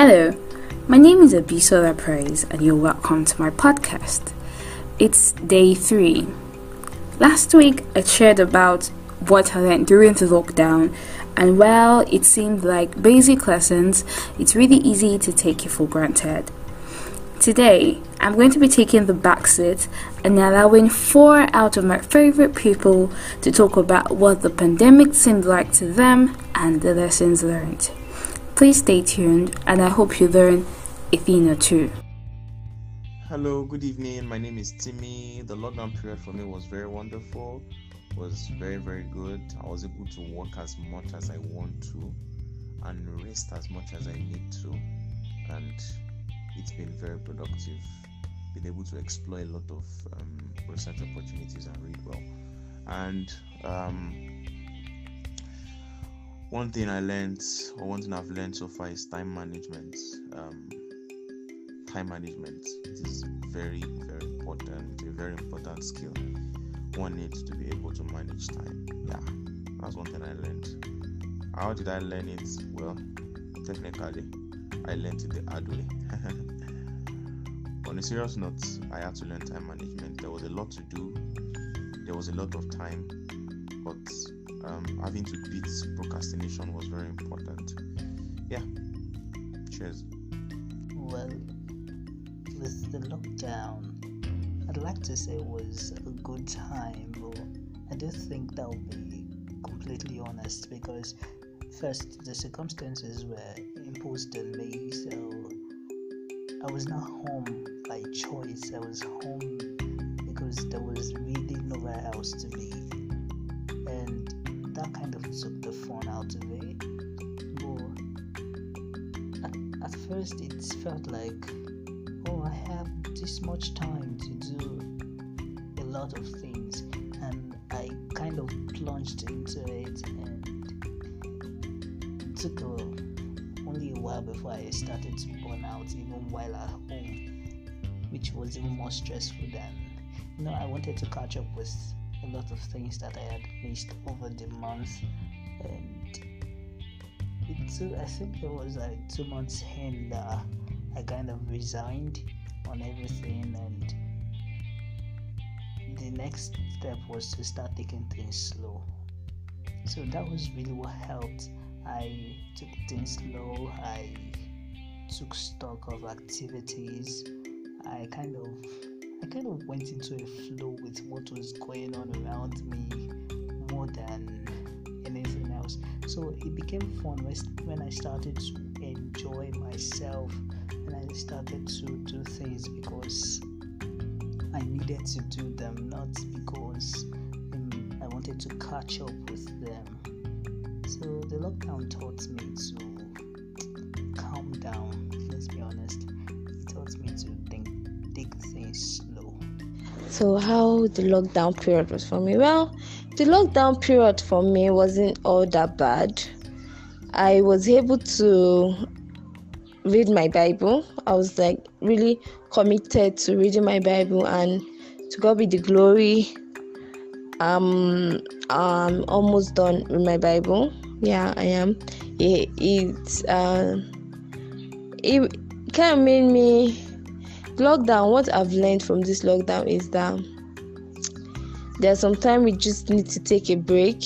Hello, my name is Abisola Praise, and you're welcome to my podcast. It's day three. Last week, I shared about what I learned during the lockdown, and while it seemed like basic lessons, it's really easy to take it for granted. Today, I'm going to be taking the back seat and allowing four out of my favorite people to talk about what the pandemic seemed like to them and the lessons learned. Please stay tuned, and I hope you learn a thing or two. Hello, good evening. My name is Timmy. The lockdown period for me was very wonderful, was very, very good. I was able to work as much as I want to and rest as much as I need to. And it's been very productive. Been able to explore a lot of um, research opportunities and read well. And um, one thing I learned, or one thing I've learned so far, is time management. Um, time management it is very, very important. It's A very important skill. One needs to be able to manage time. Yeah, that's one thing I learned. How did I learn it? Well, technically, I learned it the hard way. On a serious note, I had to learn time management. There was a lot to do, there was a lot of time, but um, having to beat procrastination was very important. Yeah. Cheers. Well, with the lockdown, I'd like to say it was a good time, but I do think that will be completely honest because first the circumstances were imposed on me, so I was not home by choice. I was home because there was really nowhere else to be. First, it felt like, oh, I have this much time to do a lot of things. And I kind of plunged into it and it took a, only a while before I started to burn out, even while at home which was even more stressful than you know I wanted to catch up with a lot of things that I had missed over the month and I think it was like two months in that I kind of resigned on everything and the next step was to start taking things slow. So that was really what helped. I took things slow. I took stock of activities. I kind of I kind of went into a flow with what was going on around me more than. So it became fun when I started to enjoy myself and I started to do things because I needed to do them, not because um, I wanted to catch up with them. So the lockdown taught me to calm down. Let's be honest. It taught me to take things slow. So, how the lockdown period was for me? Well, the lockdown period for me wasn't all that bad. I was able to read my Bible. I was like really committed to reading my Bible, and to God be the glory. Um, I'm almost done with my Bible. Yeah, I am. It, it, uh, it kind of made me lockdown what i've learned from this lockdown is that there's sometimes we just need to take a break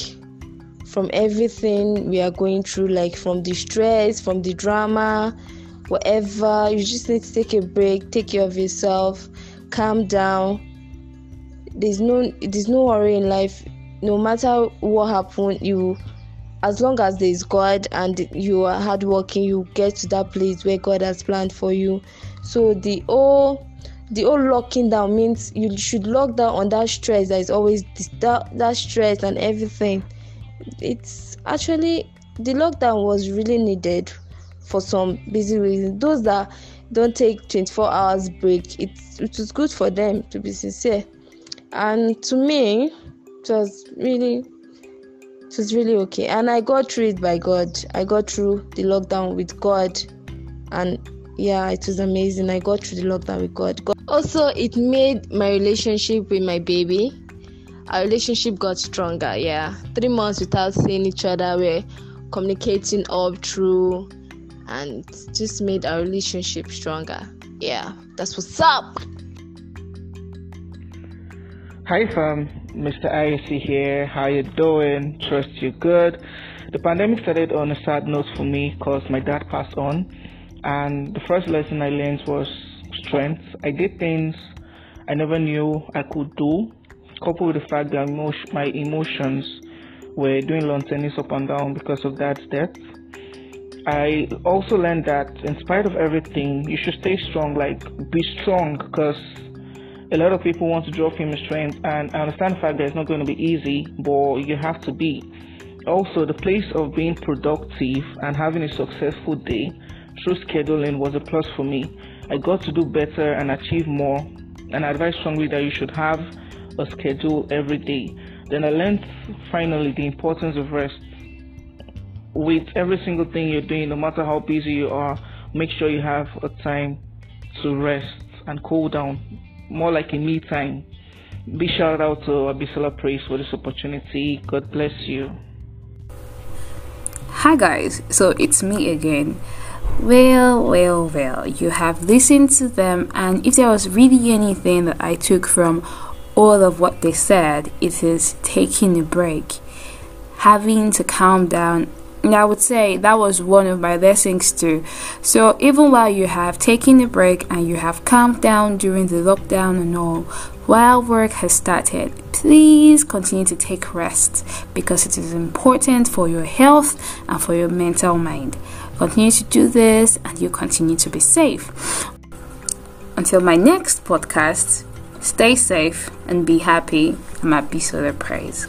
from everything we are going through like from the stress from the drama whatever. You just need to take a break take care of yourself calm down. There's no there's no worry in life. No matter what happened you as long as there is god and you are hardworking you get to that place where god has planned for you. So the whole the whole locking down means you should lock down on that stress that is always that, that stress and everything. It's actually the lockdown was really needed for some busy reasons. Those that don't take 24 hours break it, it was good for them to be sincere. And to me it was really it was really okay. And i got through it by god. I got through the lockdown with god and yeah it was amazing i got through the lockdown with god. god also it made my relationship with my baby our relationship got stronger yeah three months without seeing each other we're communicating all through and just made our relationship stronger. Yeah, that's what's up. Hi fam, Mr. IAC here. How you doing? Trust you good. The pandemic started on a sad note for me because my dad passed on, and the first lesson I learned was strength. I did things I never knew I could do, coupled with the fact that my emotions were doing lawn tennis up and down because of dad's death. I also learned that in spite of everything, you should stay strong, like be strong because a lot of people want to draw from your strength, and I understand the fact that it's not going to be easy, but you have to be. Also, the place of being productive and having a successful day through scheduling was a plus for me. I got to do better and achieve more, and I advise strongly that you should have a schedule every day. Then I learned finally the importance of rest. With every single thing you're doing, no matter how busy you are, make sure you have a time to rest and cool down more like a me time. Big shout out to Abisola Praise for this opportunity. God bless you. Hi guys, so it's me again. Well, well, well, you have listened to them, and if there was really anything that I took from all of what they said, it is taking a break, having to calm down and I would say that was one of my lessons too. So even while you have taken a break and you have calmed down during the lockdown and all, while work has started, please continue to take rest because it is important for your health and for your mental mind. Continue to do this and you continue to be safe. Until my next podcast, stay safe and be happy. I'm Abisola Praise.